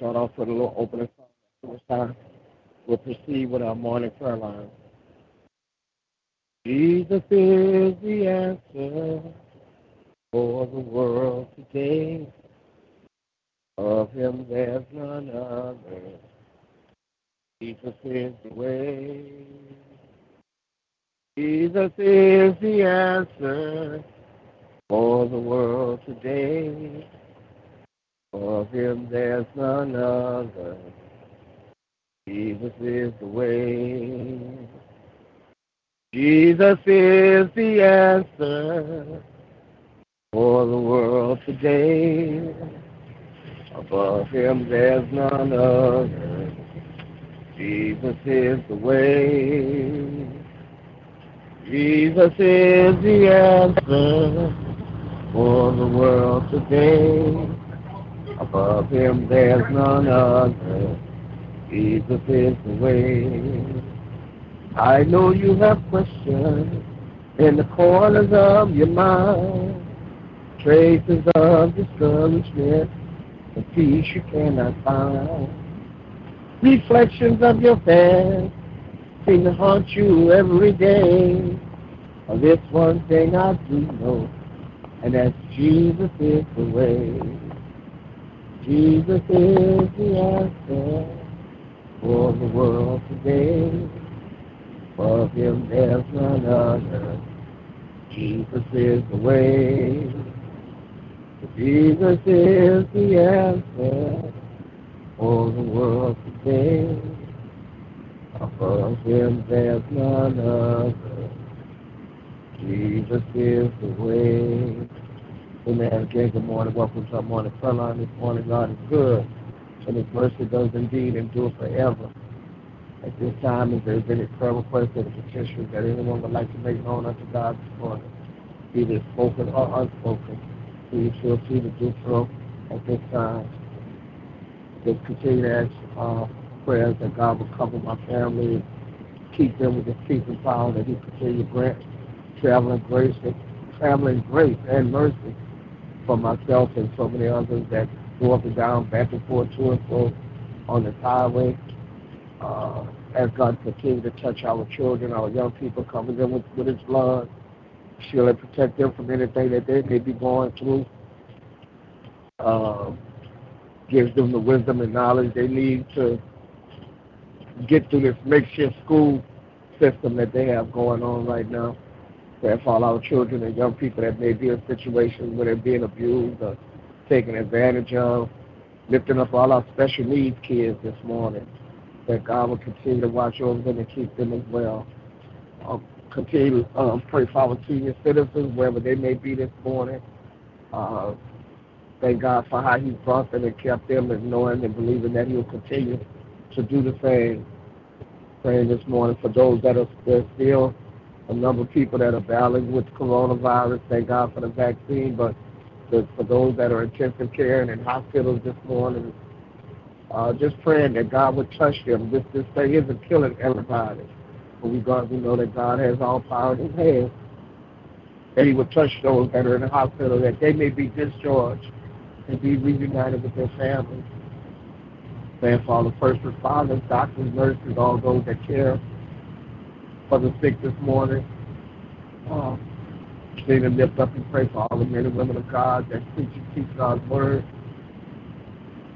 Start off with a little opening song. We'll proceed with our morning prayer line. Jesus is the answer for the world today. Of him there's none other. Jesus is the way. Jesus is the answer for the world today. Of him there's none other. Jesus is the way. Jesus is the answer for the world today. Above him there's none other. Jesus is the way. Jesus is the answer for the world today. Above him there's none other. Jesus is the way. I know you have questions in the corners of your mind, traces of discouragement, the peace you cannot find, reflections of your past seem to haunt you every day. But this one thing I do know, and that's Jesus is the way. Jesus is the answer for the world today. For him there's none other. Jesus is the way. Jesus is the answer for the world today. Above him there's none other. Jesus is the way. Amen. Again, good morning. Welcome to our morning prayer line this morning. God is good, and his mercy does indeed endure forever. At this time, if there's any prayer request or petition that anyone would like to make known unto God this morning, either spoken or unspoken, please feel free to do so at this time. Just continue to ask uh, prayers that God will cover my family, keep them with his peace and power, that he continue to grant traveling grace, traveling grace and mercy for myself and so many others that go up and down, back and forth, to and fro on this highway. Uh, as God continue to touch our children, our young people, cover them with, with his blood, shield and protect them from anything that they may be going through. Uh, gives them the wisdom and knowledge they need to get through this makeshift school system that they have going on right now. Pray for all our children and young people that may be in situations where they're being abused or taken advantage of. Lifting up all our special needs kids this morning. That God will continue to watch over them and keep them as well. I'll continue to um, pray for our senior citizens wherever they may be this morning. Uh, thank God for how He's brought them and kept them and knowing and believing that He'll continue to do the same. Praying this morning for those that are still a number of people that are battling with coronavirus. Thank God for the vaccine, but the, for those that are in intensive care and in hospitals this morning, uh, just praying that God would touch them. This this thing isn't killing everybody, but we God we know that God has all power in His hands. That He would touch those that are in the hospital, that they may be discharged and be reunited with their families. Praying for all the first responders, doctors, nurses, all those that care for the sick this morning. Uh, continue to lift up and pray for all the men and women of God that preach and teach God's word.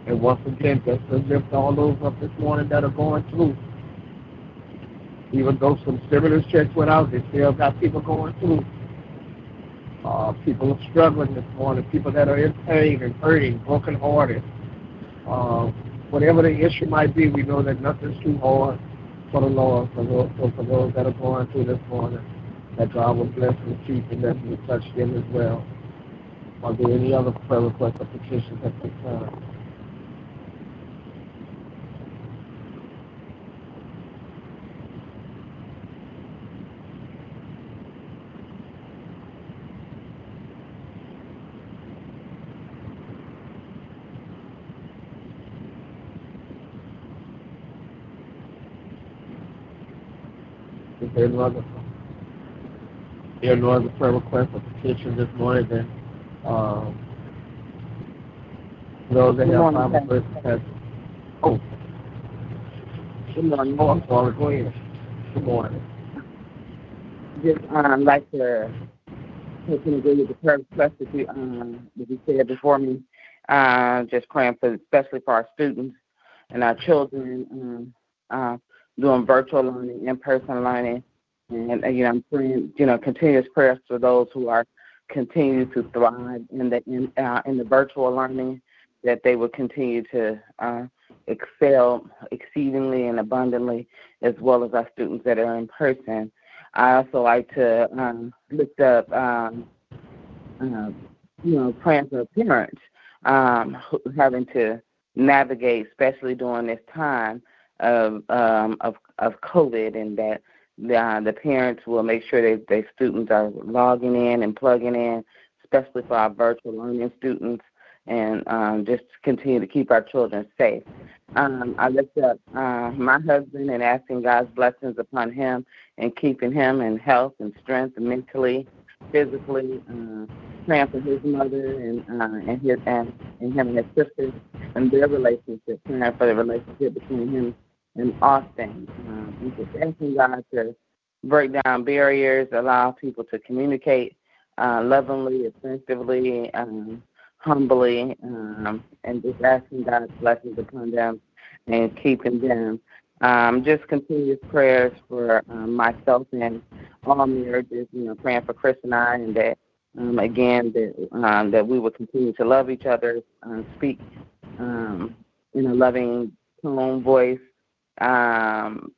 And once again, just to lift all those up this morning that are going through. Even though some stimulus checks went out, they still got people going through. Uh, people are struggling this morning, people that are in pain and hurting, brokenhearted. Uh, whatever the issue might be, we know that nothing's too hard for the Lord, for those, for those that are going through this morning, that God will bless and keep and that will touch them as well. Are there any other prayer requests or petitions at this time? There no other, there no other prayer request or petition this morning then? Um, those that have Bible verses, oh. Good morning. Oh, I'm sorry, go ahead. Good morning. Just um, like to take and agree with the prayer request that you um that you said before me. Uh, just praying for especially for our students and our children um, uh, doing virtual learning, in-person learning, and uh, you know I'm praying you know continuous prayers for those who are continuing to thrive in the in uh, in the virtual learning that they will continue to uh, excel exceedingly and abundantly, as well as our students that are in person. I also like to um, lift up, um, uh, you know, praying for parents um, having to navigate, especially during this time of um, of, of COVID, and that the, uh, the parents will make sure that their students are logging in and plugging in, especially for our virtual learning students and um, just continue to keep our children safe. Um, I lift up uh, my husband and asking God's blessings upon him and keeping him in health and strength mentally, physically, uh, praying for his mother and uh, and his and, and him and his sister and their relationship, praying for the relationship between him and Austin. Um, and just asking God to break down barriers, allow people to communicate uh, lovingly, effectively, um, humbly um, and just asking God's blessings upon them and keeping them. Um, just continuous prayers for um, myself and all marriages, you know, praying for Chris and I, and that, um, again, that, um, that we will continue to love each other, uh, speak um, in a loving tone, voice, um,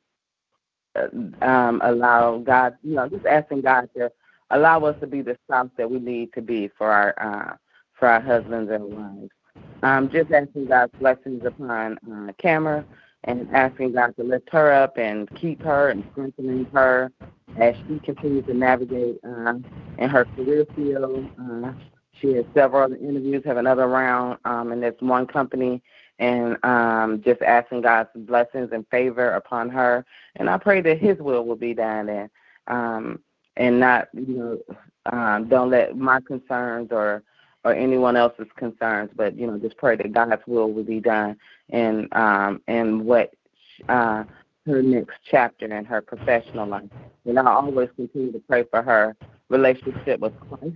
uh, um, allow God, you know, just asking God to allow us to be the spouse that we need to be for our uh, for our husbands and wives. Um, just asking God's blessings upon uh, Camera and asking God to lift her up and keep her and strengthening her as she continues to navigate uh, in her career field. Uh, she has several other interviews, have another round um, in this one company, and um, just asking God's blessings and favor upon her. And I pray that His will will be done and um, and not you know um, don't let my concerns or or anyone else's concerns, but you know, just pray that God's will will be done in um in what uh her next chapter in her professional life. And I always continue to pray for her relationship with Christ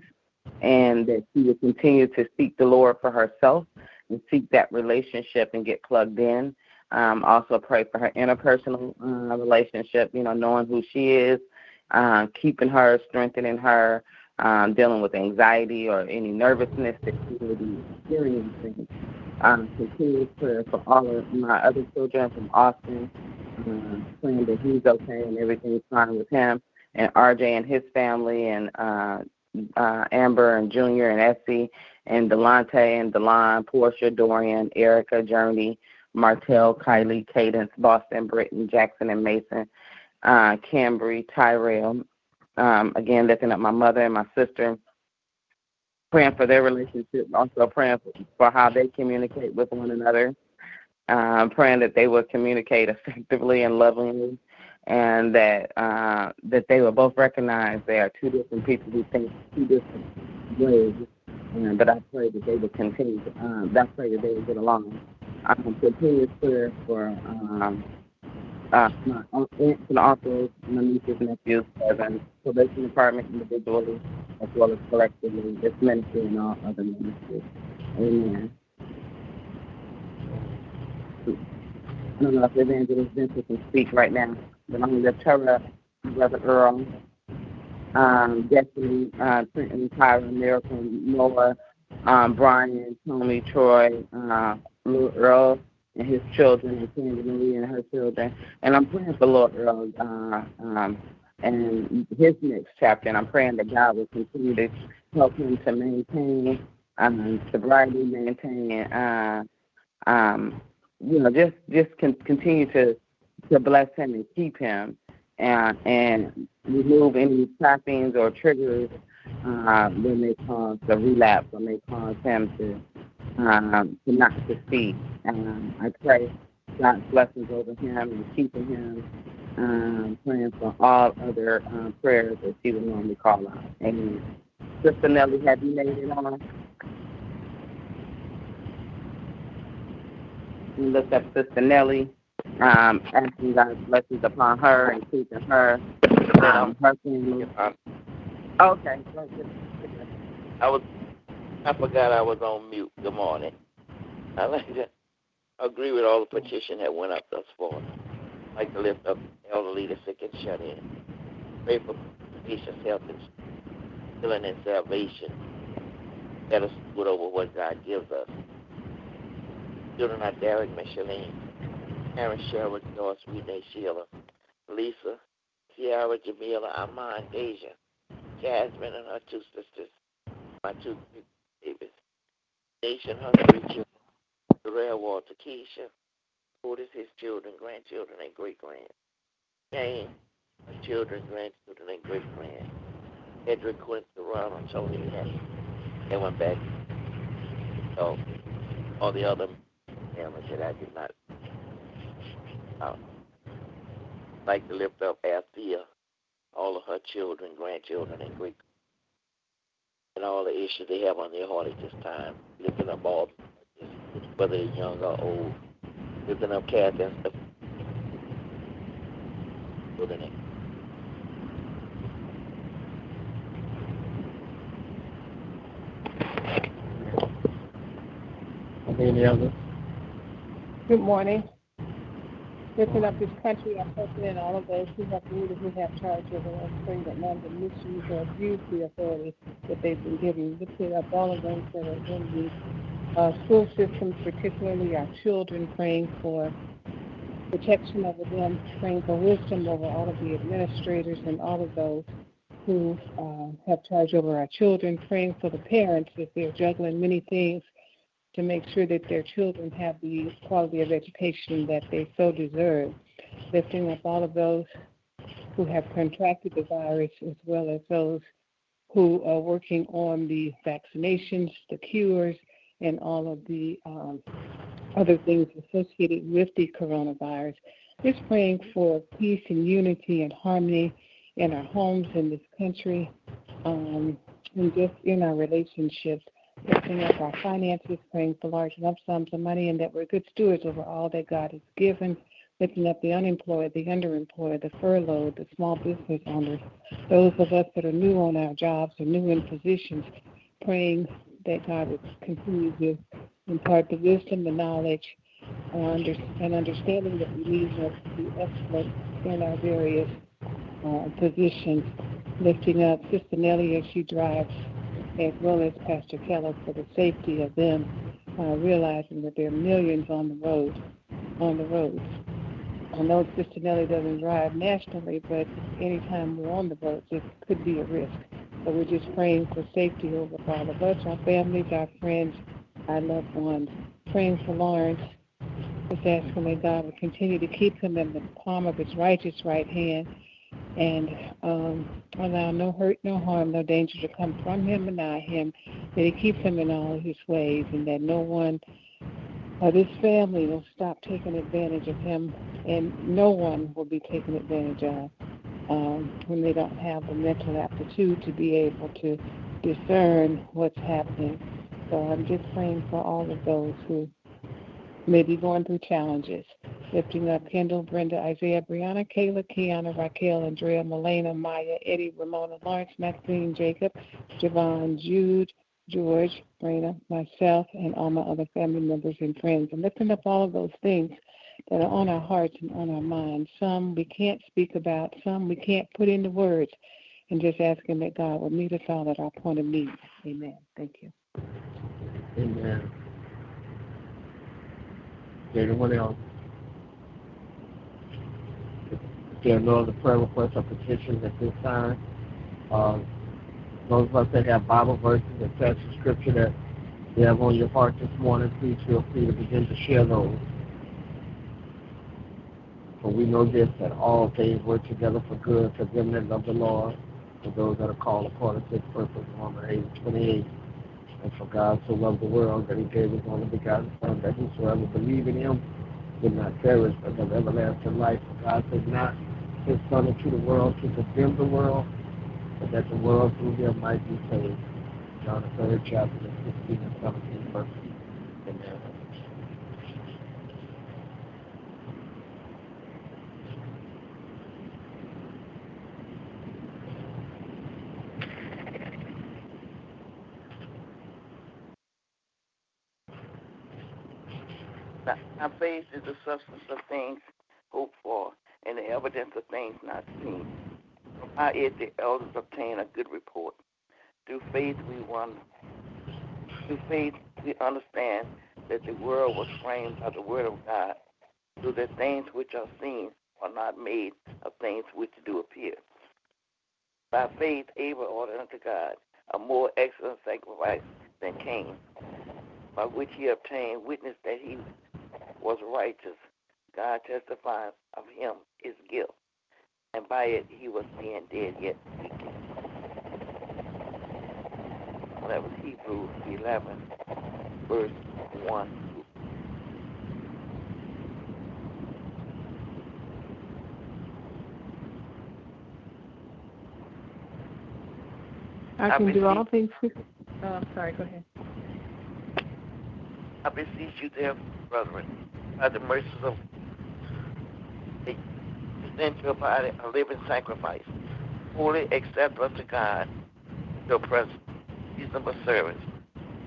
and that she will continue to seek the Lord for herself and seek that relationship and get plugged in. Um, also pray for her interpersonal uh, relationship, you know, knowing who she is, uh, keeping her, strengthening her, um, dealing with anxiety or any nervousness that she may be experiencing. Um, continuous prayer for all of my other children from Austin, uh, praying that he's okay and everything's fine with him, and RJ and his family, and uh, uh, Amber and Junior and Essie, and Delante and Delon, Portia, Dorian, Erica, Journey, Martell, Kylie, Cadence, Boston, Britton, Jackson, and Mason, uh, Cambry, Tyrell, um, again, lifting up my mother and my sister, praying for their relationship, also praying for, how they communicate with one another, um, praying that they will communicate effectively and lovingly, and that uh, that they will both recognize they are two different people who think two different ways. But I pray that they will continue. Um, I pray that they will get along. I um, continuous prayer for um, uh, my aunts and uncles, my nieces, nephews, cousins, probation department individually, as well as collectively, this ministry and all other ministries. Amen. I don't know if Evangelist Vincent can speak right now, but I'm going to Brother Earl, um, Destiny, uh, Trenton, Tyra, Miracle, Noah, um, Brian, Tony, Troy, uh, Earl, and his children, and Candy Marie and her children. And I'm praying for Lord Earl uh, um, and his next chapter, and I'm praying that God will continue to help him to maintain um, sobriety, maintain, uh, um, you know, just just con- continue to to bless him and keep him, and and remove any trappings or triggers uh, when they cause a relapse or may cause him to um, to not succeed. Um, I pray God's blessings over him and keeping him um, praying for all other um, prayers that she would normally call out. Amen. Sister Nellie, have you made it on? We looked up Sister Nellie, um, asking God's blessings upon her and keeping her, um, her family. Okay. I was, I forgot I was on mute. Good morning. I like to agree with all the petition that went up thus far. I'd like to lift up elderly, the sick and shut in. Pray for patients' health and healing and salvation. Let us good over what God gives us. Children are Derek, Micheline, Aaron, Sherwood, Doris, Renee, Sheila, Lisa, Sierra, Jamila, Armand, Deja, Jasmine, and her two sisters, my two Nation, three children, Terrell, Walter, Keisha, Otis, his children, grandchildren, and great grand. Jane, her children, grandchildren, and great grand. Edric, Quincy, Ronald, and Tony, and they went back. So, all the other families that I did not uh, like to lift up Althea, all of her children, grandchildren, and great and all the issues they have on their heart at this time. Lifting up all, whether they're young or old. Lifting up Kathy and stuff. Children Any others? Good morning. Lifting up this country, I'm hoping and all of those who have rulers who have charge over us, praying that none of misuse or abuse the authority that they've been given. Lifting up all of those that are in the uh, school systems, particularly our children, praying for protection over them, praying for wisdom over all of the administrators and all of those who uh, have charge over our children, praying for the parents as they're juggling many things to make sure that their children have the quality of education that they so deserve, lifting up all of those who have contracted the virus as well as those who are working on the vaccinations, the cures, and all of the um, other things associated with the coronavirus. Just praying for peace and unity and harmony in our homes in this country um, and just in our relationships lifting up our finances, praying for large lump sums of money, and that we're good stewards over all that God has given, lifting up the unemployed, the underemployed, the furloughed, the small business owners, those of us that are new on our jobs or new in positions, praying that God would continue to impart the wisdom, the knowledge, and understanding that we need to be excellent in our various uh, positions, lifting up. Sister Nellie as she drives as well as Pastor Keller for the safety of them, uh, realizing that there are millions on the road, on the roads. I know Sister Nellie doesn't drive nationally, but anytime we're on the roads, it could be a risk. So we're just praying for safety over all of us, our families, our friends, our loved ones. Praying for Lawrence, just asking that God would continue to keep him in the palm of his righteous right hand and um, allow no hurt, no harm, no danger to come from him and nigh him, that he keeps him in all his ways, and that no one of his family will stop taking advantage of him, and no one will be taken advantage of um, when they don't have the mental aptitude to be able to discern what's happening. So I'm just praying for all of those who may be going through challenges lifting up Kendall, Brenda, Isaiah, Brianna, Kayla, Kiana, Raquel, Andrea, Melena, Maya, Eddie, Ramona, Lawrence, Maxine, Jacob, Javon, Jude, George, Brina, myself, and all my other family members and friends. And lifting up all of those things that are on our hearts and on our minds. Some we can't speak about, some we can't put into words. And just asking that God will meet us all at our point of need. Amen. Thank you. Amen. Anyone else? There are no other prayer requests or petitions at this time. Uh, those of us that have Bible verses and text of scripture that you have on your heart this morning, please feel free to begin to share those. For we know this, that all things work together for good for them that love the Lord, for those that are called according to his purpose, Romans 8, 28. And for God so loved the world that he gave his only begotten Son, that whosoever believe in him would not perish, but have everlasting life. For God said not his Son into the world to condemn the world, but that the world through him might be saved. John the third chapter, 16 and 17 verses. Amen. Now, faith is the substance of things hoped for and the evidence of things not seen. By it, the elders obtain a good report. Through faith, we won. Through faith, we understand that the world was framed by the word of God, so that things which are seen are not made of things which do appear. By faith, Abel ordered unto God a more excellent sacrifice than Cain, by which he obtained witness that he was righteous, God testifies of him his guilt, and by it he was being dead yet speaking. That was Hebrews 11, verse 1 I can do all things. Oh, I'm sorry. Go ahead. I beseech you, therefore, brethren, by the mercies of present your body a living sacrifice, fully acceptable to God, your present reasonable service,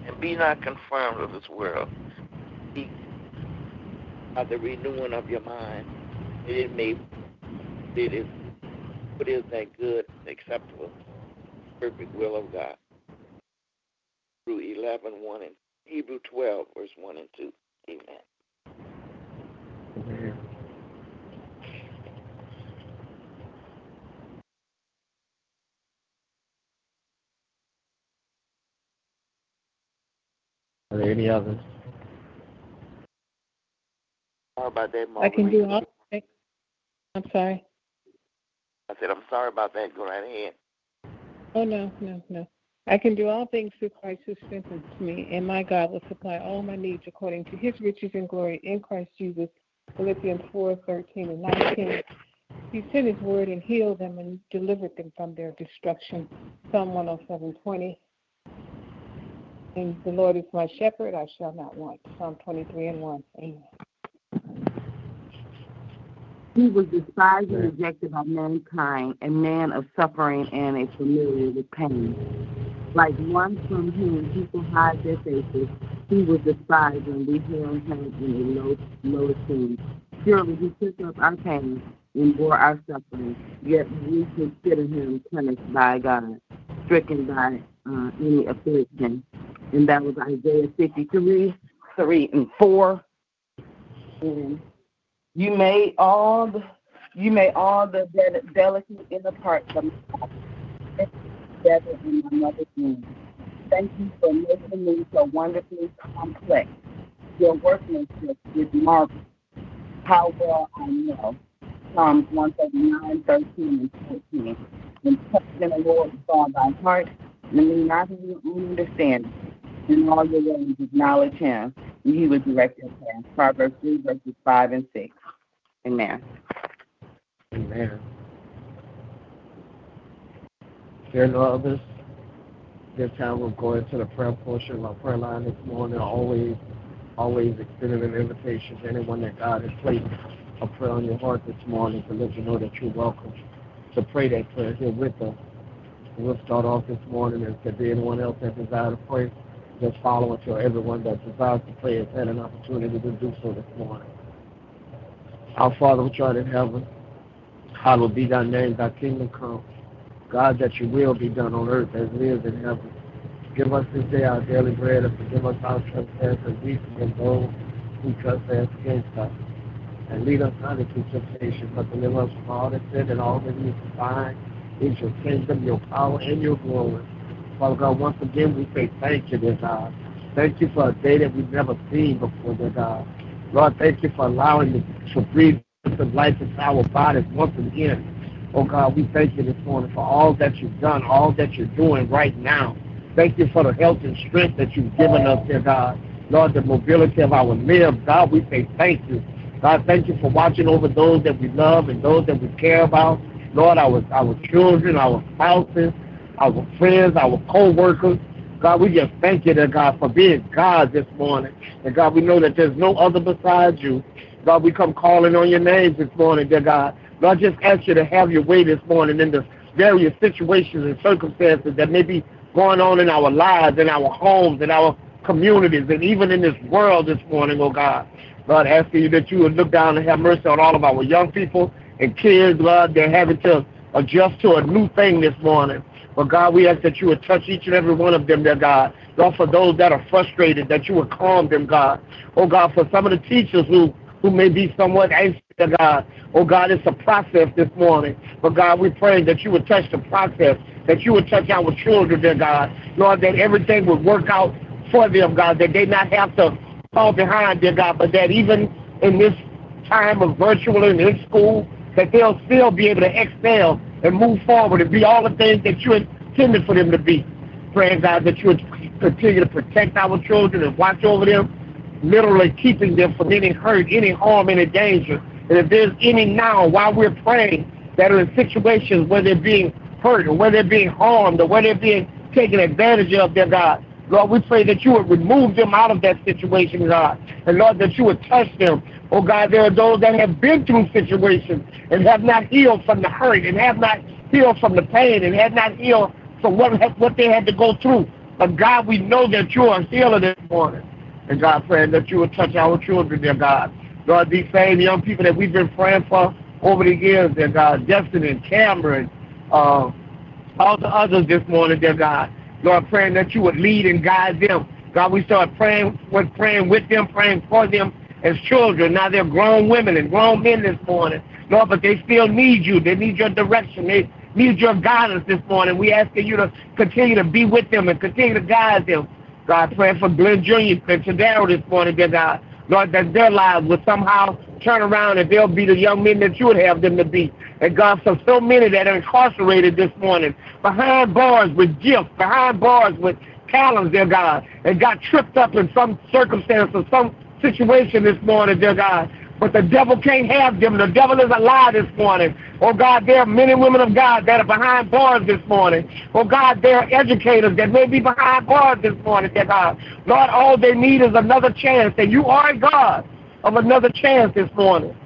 and be not conformed to this world. Be by the renewing of your mind, that it may it is what is that good, acceptable, perfect will of God. Through 11, 1 and Hebrew 12, verse 1 and 2. Amen. Amen. Are there any others? Sorry about that, I can do Marguerite. all. I'm sorry. I said, I'm sorry about that. Go right ahead. Oh no, no, no. I can do all things through Christ who strengthens me, and my God will supply all my needs according to his riches and glory in Christ Jesus. Philippians 4, 13 and 19. He sent his word and healed them and delivered them from their destruction. Psalm 107, 20. And the Lord is my shepherd, I shall not want. Psalm 23 and 1. Amen. He was despised and rejected by mankind, a man of suffering and a familiar with pain. Like one from whom people hide their faces, he was despised and we held him in a low, low esteem. Surely he took up our pain and bore our suffering, yet we consider him punished by God, stricken by uh, any affliction. And that was Isaiah 53, 3 and 4. And you made all the you made all the de- delicate inner parts of my body together in my mother's womb. Thank you for making me so wonderfully complex. Your workmanship is marvelous. How well I know. Psalms 139, 13, and 14. And trust in the Lord with all thy heart, and lean not on your own understanding. In all your ways acknowledge him, and he will direct your path. Proverbs 3, verses 5 and 6. Amen. Amen. There are no others. This time we'll go into the prayer portion of our prayer line this morning. Always, always extending an invitation to anyone that God has placed a prayer on your heart this morning to let you know that you're welcome to pray that prayer here with us. We'll start off this morning, if there's anyone else that desires to pray, just follow until everyone that desires to pray has had an opportunity to do so this morning. Our Father which art in heaven, hallowed be thy name, thy kingdom come. God, that your will be done on earth as it is in heaven. Give us this day our daily bread and forgive us our trespasses as we forgive those who trespass against us. And lead us not into temptation, but deliver us from all that sin and all that is divine is your kingdom, your power, and your glory. Father God, once again we say thank you, dear God. Thank you for a day that we've never seen before, dear God. Lord, thank you for allowing me to breathe the life into our bodies once again. Oh God, we thank you this morning for all that you've done, all that you're doing right now. Thank you for the health and strength that you've given us, dear God. Lord, the mobility of our limbs, God, we say thank you. God, thank you for watching over those that we love and those that we care about. Lord, our, our children, our spouses, our friends, our co-workers. God, we just thank you, dear God, for being God this morning. And God, we know that there's no other besides you. God, we come calling on your names this morning, dear God. Lord, just ask you to have your way this morning in the various situations and circumstances that may be going on in our lives, in our homes, in our communities, and even in this world this morning, oh God. Lord, asking you that you would look down and have mercy on all of our young people and kids, Lord, they're having to adjust to a new thing this morning. But God, we ask that you would touch each and every one of them, dear God. Lord, for those that are frustrated, that you would calm them, God. Oh God, for some of the teachers who who may be somewhat anxious, dear God. Oh God, it's a process this morning. But God, we pray that you would touch the process, that you would touch our children, dear God. Lord, that everything would work out for them, God, that they not have to fall behind, dear God, but that even in this time of virtual and in school, that they'll still be able to excel and move forward and be all the things that you intended for them to be. Praying, God, that you would continue to protect our children and watch over them, literally keeping them from any hurt, any harm, any danger. And if there's any now, while we're praying, that are in situations where they're being hurt or where they're being harmed or where they're being taken advantage of, dear God, Lord, we pray that you would remove them out of that situation, God. And Lord, that you would touch them. Oh God, there are those that have been through situations and have not healed from the hurt and have not healed from the pain and have not healed from what, what they had to go through. But God, we know that you are healer this morning. And God, praying that you would touch our children, dear God. Lord, these same young people that we've been praying for over the years, dear God, Justin and Cameron, uh, all the others this morning, dear God. Lord, praying that you would lead and guide them. God, we start praying, we're praying with them, praying for them as children. Now they're grown women and grown men this morning. Lord, but they still need you. They need your direction. They need your guidance this morning. We ask you to continue to be with them and continue to guide them. God, praying for Glenn Jr. and Tadaro this morning, dear God. Lord, that their lives will somehow turn around and they'll be the young men that you would have them to be. And God, for so many that are incarcerated this morning, behind bars with gifts, behind bars with talents, dear God, and got tripped up in some circumstance or some situation this morning, dear God. But the devil can't have them. The devil is a lie this morning. Oh God, there are men and women of God that are behind bars this morning. Oh God, there are educators that may be behind bars this morning, dear God. Lord, all they need is another chance. And you are God of another chance this morning.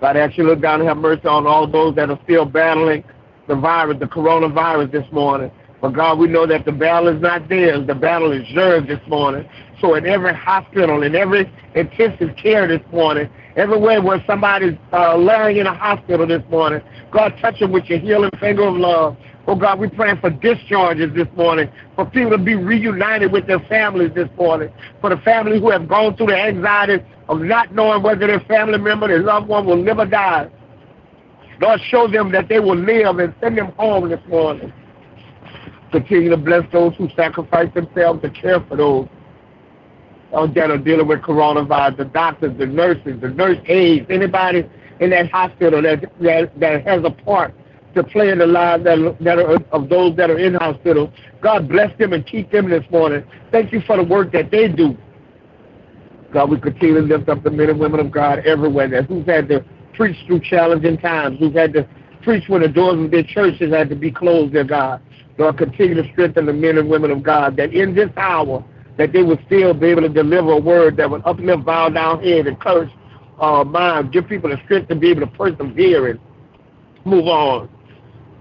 God, I ask you look down and have mercy on all those that are still battling the virus, the coronavirus this morning. But God, we know that the battle is not theirs. The battle is yours this morning. So in every hospital, in every intensive care this morning, everywhere where somebody's uh, laying in a hospital this morning, God, touch them with your healing finger of love. Oh God, we're praying for discharges this morning, for people to be reunited with their families this morning, for the families who have gone through the anxiety of not knowing whether their family member, their loved one will live or die. Lord, show them that they will live and send them home this morning. Continue to bless those who sacrifice themselves to care for those uh, that are dealing with coronavirus, the doctors, the nurses, the nurse aides, anybody in that hospital that, that, that has a part to play in the lives that, that are of those that are in hospital. God bless them and keep them this morning. Thank you for the work that they do. God, we continue to lift up the men and women of God everywhere that who's had to preach through challenging times, who's had to preach when the doors of their churches had to be closed, dear God. Lord, continue to strengthen the men and women of God that in this hour that they would still be able to deliver a word that would uplift, bow down head, encourage uh, minds, give people the strength to be able to persevere and move on.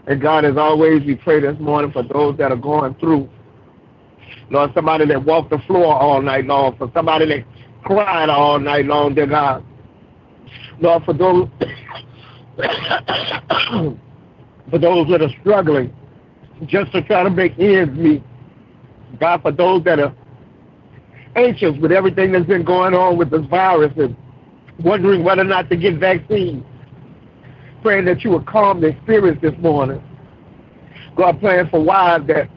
And God, as always, we pray this morning for those that are going through. Lord, somebody that walked the floor all night long, for somebody that cried all night long, dear God. Lord, for those for those that are struggling just to try to make ends meet. God, for those that are anxious with everything that's been going on with this virus and wondering whether or not to get vaccines. Praying that you would calm their spirits this morning. God, praying for wives that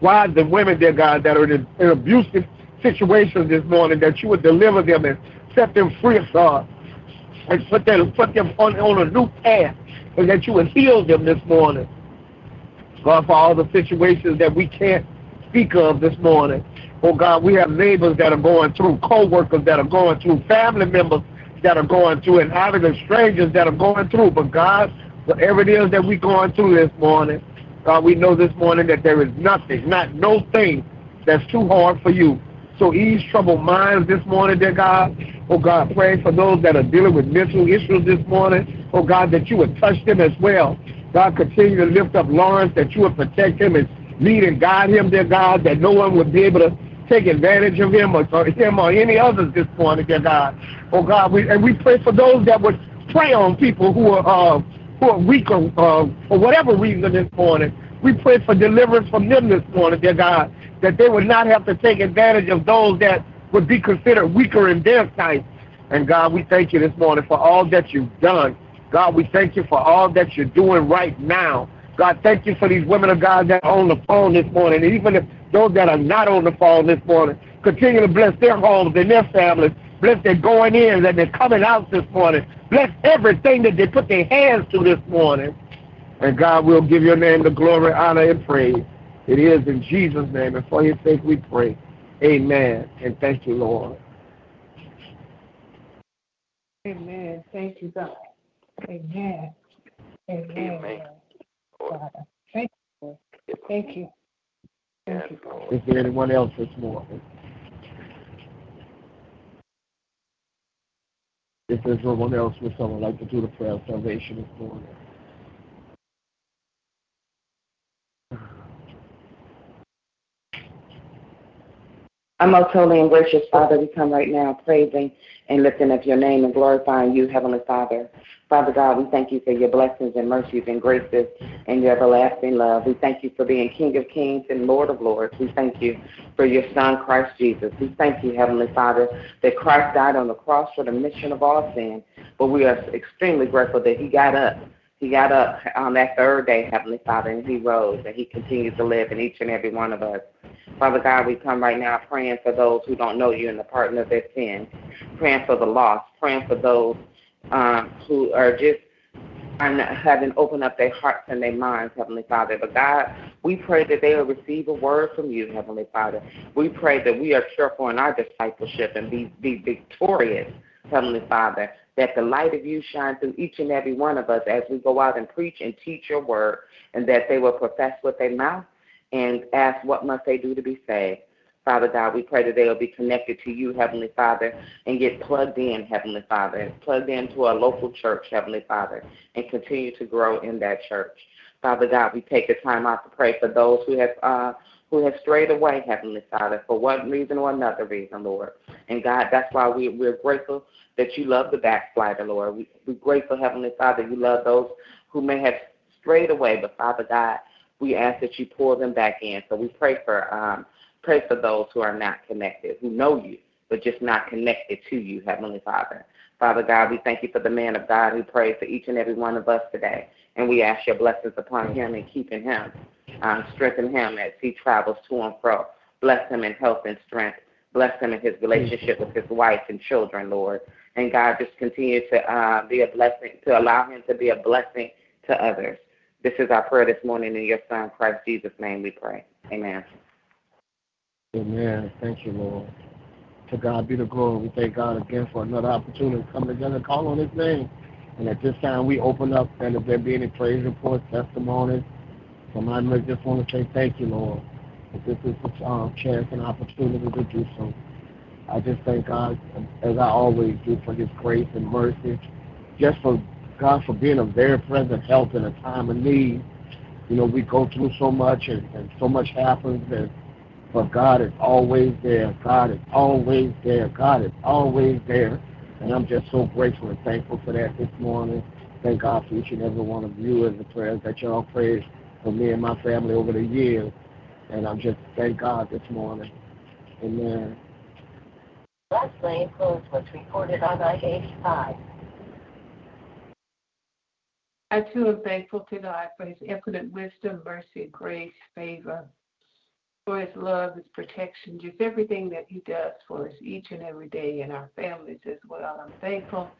wives and women, dear God, that are in, in abusive situations this morning, that you would deliver them and set them free, God, and put them put them on, on a new path, and that you would heal them this morning. God, for all the situations that we can't speak of this morning. Oh God, we have neighbors that are going through, co-workers that are going through, family members that are going through and even strangers that are going through. But God, whatever it is that we're going through this morning, God, we know this morning that there is nothing, not no thing that's too hard for you. So ease troubled minds this morning, dear God. Oh God, pray for those that are dealing with mental issues this morning. Oh God, that you would touch them as well. God, continue to lift up Lawrence, that you would protect him and lead and guide him, dear God, that no one would be able to take advantage of him or, or him or any others this morning, dear God. Oh God, we, and we pray for those that would prey on people who are uh, who are weak or, uh, for whatever reason this morning. We pray for deliverance from them this morning, dear God, that they would not have to take advantage of those that would be considered weaker in their sight. And God, we thank you this morning for all that you've done. God, we thank you for all that you're doing right now. God, thank you for these women of God that are on the phone this morning. And even if those that are not on the phone this morning, continue to bless their homes and their families. Bless their going in and their coming out this morning. Bless everything that they put their hands to this morning. And God will give your name the glory, honor, and praise. It is in Jesus' name, and for his sake we pray. Amen. And thank you, Lord. Amen. Thank you, God. Amen. Amen. Amen. Father. Thank you. Thank you. Thank you. Is there anyone else this morning? If there's no one else, would someone like to do the prayer of salvation this morning? Our most holy and gracious Father, we come right now praising and lifting up your name and glorifying you, Heavenly Father. Father God, we thank you for your blessings and mercies and graces and your everlasting love. We thank you for being King of Kings and Lord of Lords. We thank you for your Son, Christ Jesus. We thank you, Heavenly Father, that Christ died on the cross for the mission of all sin. But we are extremely grateful that he got up. He got up on that third day, Heavenly Father, and he rose, and he continues to live in each and every one of us. Father God, we come right now praying for those who don't know you and the pardon of their sins, praying for the lost, praying for those um, who are just not, having opened up their hearts and their minds, Heavenly Father. But God, we pray that they will receive a word from you, Heavenly Father. We pray that we are careful in our discipleship and be, be victorious, Heavenly Father, that the light of you shine through each and every one of us as we go out and preach and teach your word, and that they will profess with their mouth and ask what must they do to be saved. Father God, we pray that they will be connected to you, Heavenly Father, and get plugged in, Heavenly Father, plugged into a local church, Heavenly Father, and continue to grow in that church. Father God, we take the time out to pray for those who have uh, who have strayed away, Heavenly Father, for one reason or another reason, Lord. And God, that's why we, we're grateful that you love the backslider, Lord. We, we're grateful, Heavenly Father, you love those who may have strayed away, but Father God, we ask that you pull them back in. So we pray for um, pray for those who are not connected, who know you, but just not connected to you, Heavenly Father. Father God, we thank you for the man of God who prays for each and every one of us today. And we ask your blessings upon him and keeping him. Um, strengthen him as he travels to and fro. Bless him in health and strength. Bless him in his relationship with his wife and children, Lord. And God, just continue to uh, be a blessing, to allow him to be a blessing to others. This is our prayer this morning in your Son, Christ Jesus' name we pray. Amen. Amen. Thank you, Lord. To God be the glory. We thank God again for another opportunity to come together and call on His name. And at this time, we open up, and if there be any praise reports, testimonies, somebody may just want to say thank you, Lord. If this is a um, chance and opportunity to do so. I just thank God, as I always do, for His grace and mercy, just for God for being a very present help in a time of need. You know, we go through so much, and, and so much happens, and but God is always there. God is always there. God is always there. And I'm just so grateful and thankful for that this morning. Thank God for each and every one of you and the prayers that y'all prayed for me and my family over the years. And I'm just thank God this morning. Amen. Last lane close was reported on I-85. I too am thankful to God for his infinite wisdom, mercy, grace, favor, for his love, his protection, just everything that he does for us each and every day and our families as well. I'm thankful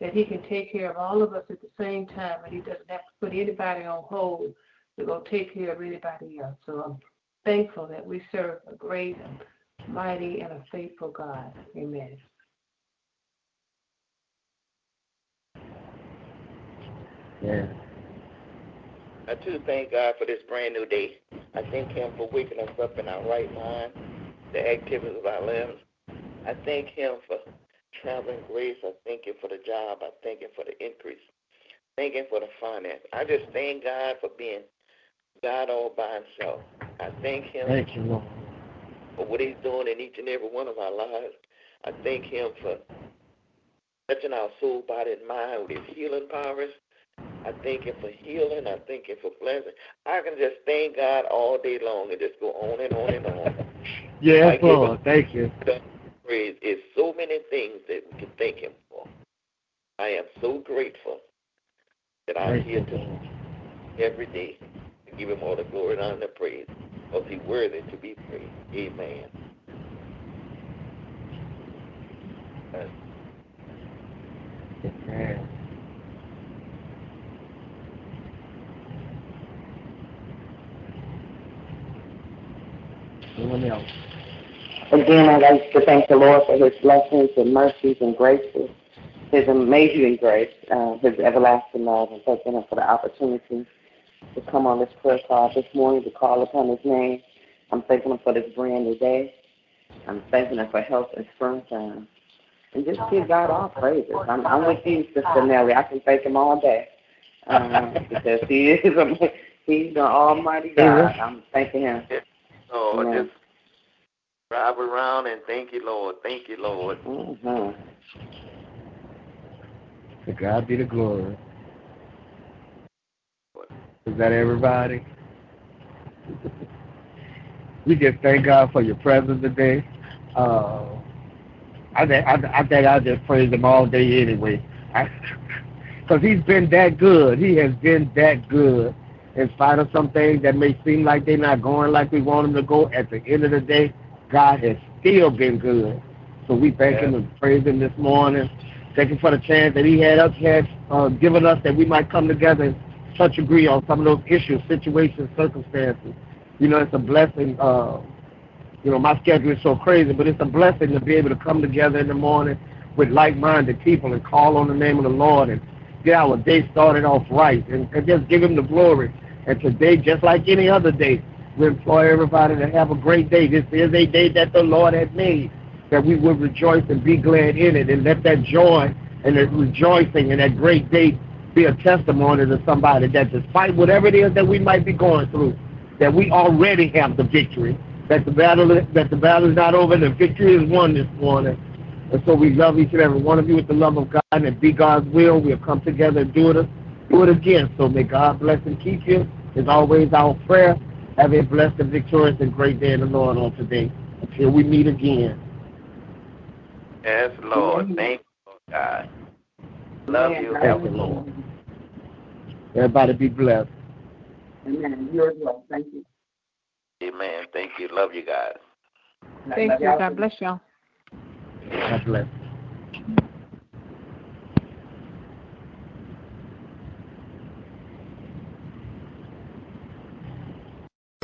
that he can take care of all of us at the same time and he doesn't have to put anybody on hold to go take care of anybody else. So I'm thankful that we serve a great and mighty and a faithful God. Amen. Yeah. I too thank God for this brand new day. I thank Him for waking us up in our right mind, the activities of our limbs. I thank Him for traveling grace. I thank Him for the job. I thank Him for the increase. Thank Him for the finance. I just thank God for being God all by Himself. I thank Him Thank you, Lord. for what He's doing in each and every one of our lives. I thank Him for touching our soul, body, and mind with His healing powers. I thank Him for healing. I thank Him for blessing. I can just thank God all day long and just go on and on and on. Yes, I Lord. Thank you. Praise is so many things that we can thank Him for. I am so grateful that I'm Thank here to every day give Him all the glory and honor and the praise. Because He's worthy to be praised. Amen. Amen. Anyone else? Again, I'd like to thank the Lord for his blessings and mercies and graces, his amazing grace, uh, his everlasting love, and thanking him for the opportunity to come on this prayer call this morning to call upon his name. I'm thanking him for this brand new day. I'm thanking him for health and strength. And just give God all praises. I'm, I'm with you, Sister Nellie. I can thank him all day um, because he is a, he's the Almighty God. I'm thanking him. Lord, Amen. just drive around and thank you, Lord. Thank you, Lord. hmm To God be the glory. Is that everybody? we just thank God for your presence today. Uh, I I, I think I just praise Him all day anyway, because He's been that good. He has been that good. In spite of some things that may seem like they're not going like we want them to go, at the end of the day, God has still been good. So we thank Him and praise Him this morning. Thank Him for the chance that He had us had uh, given us that we might come together touch agree on some of those issues, situations, circumstances. You know, it's a blessing. Uh, you know, my schedule is so crazy, but it's a blessing to be able to come together in the morning with like-minded people and call on the name of the Lord and get our day started off right and, and just give Him the glory. And today, just like any other day, we implore everybody to have a great day. This is a day that the Lord has made, that we will rejoice and be glad in it, and let that joy and that rejoicing and that great day be a testimony to somebody that despite whatever it is that we might be going through, that we already have the victory, that the battle that the battle is not over, the victory is won this morning. And so we love each and every one of you with the love of God, and it be God's will. We'll come together and do it, do it again. So may God bless and keep you. Is always our prayer. Have a blessed and victorious and great day in the Lord on today. Until we meet again. Yes, Lord. Thank you, Lord God. Love you. Thank you, Lord. Everybody be blessed. Amen. You as well. Thank you. Amen. Thank you. Love you guys. Thank you. God bless y'all. God bless.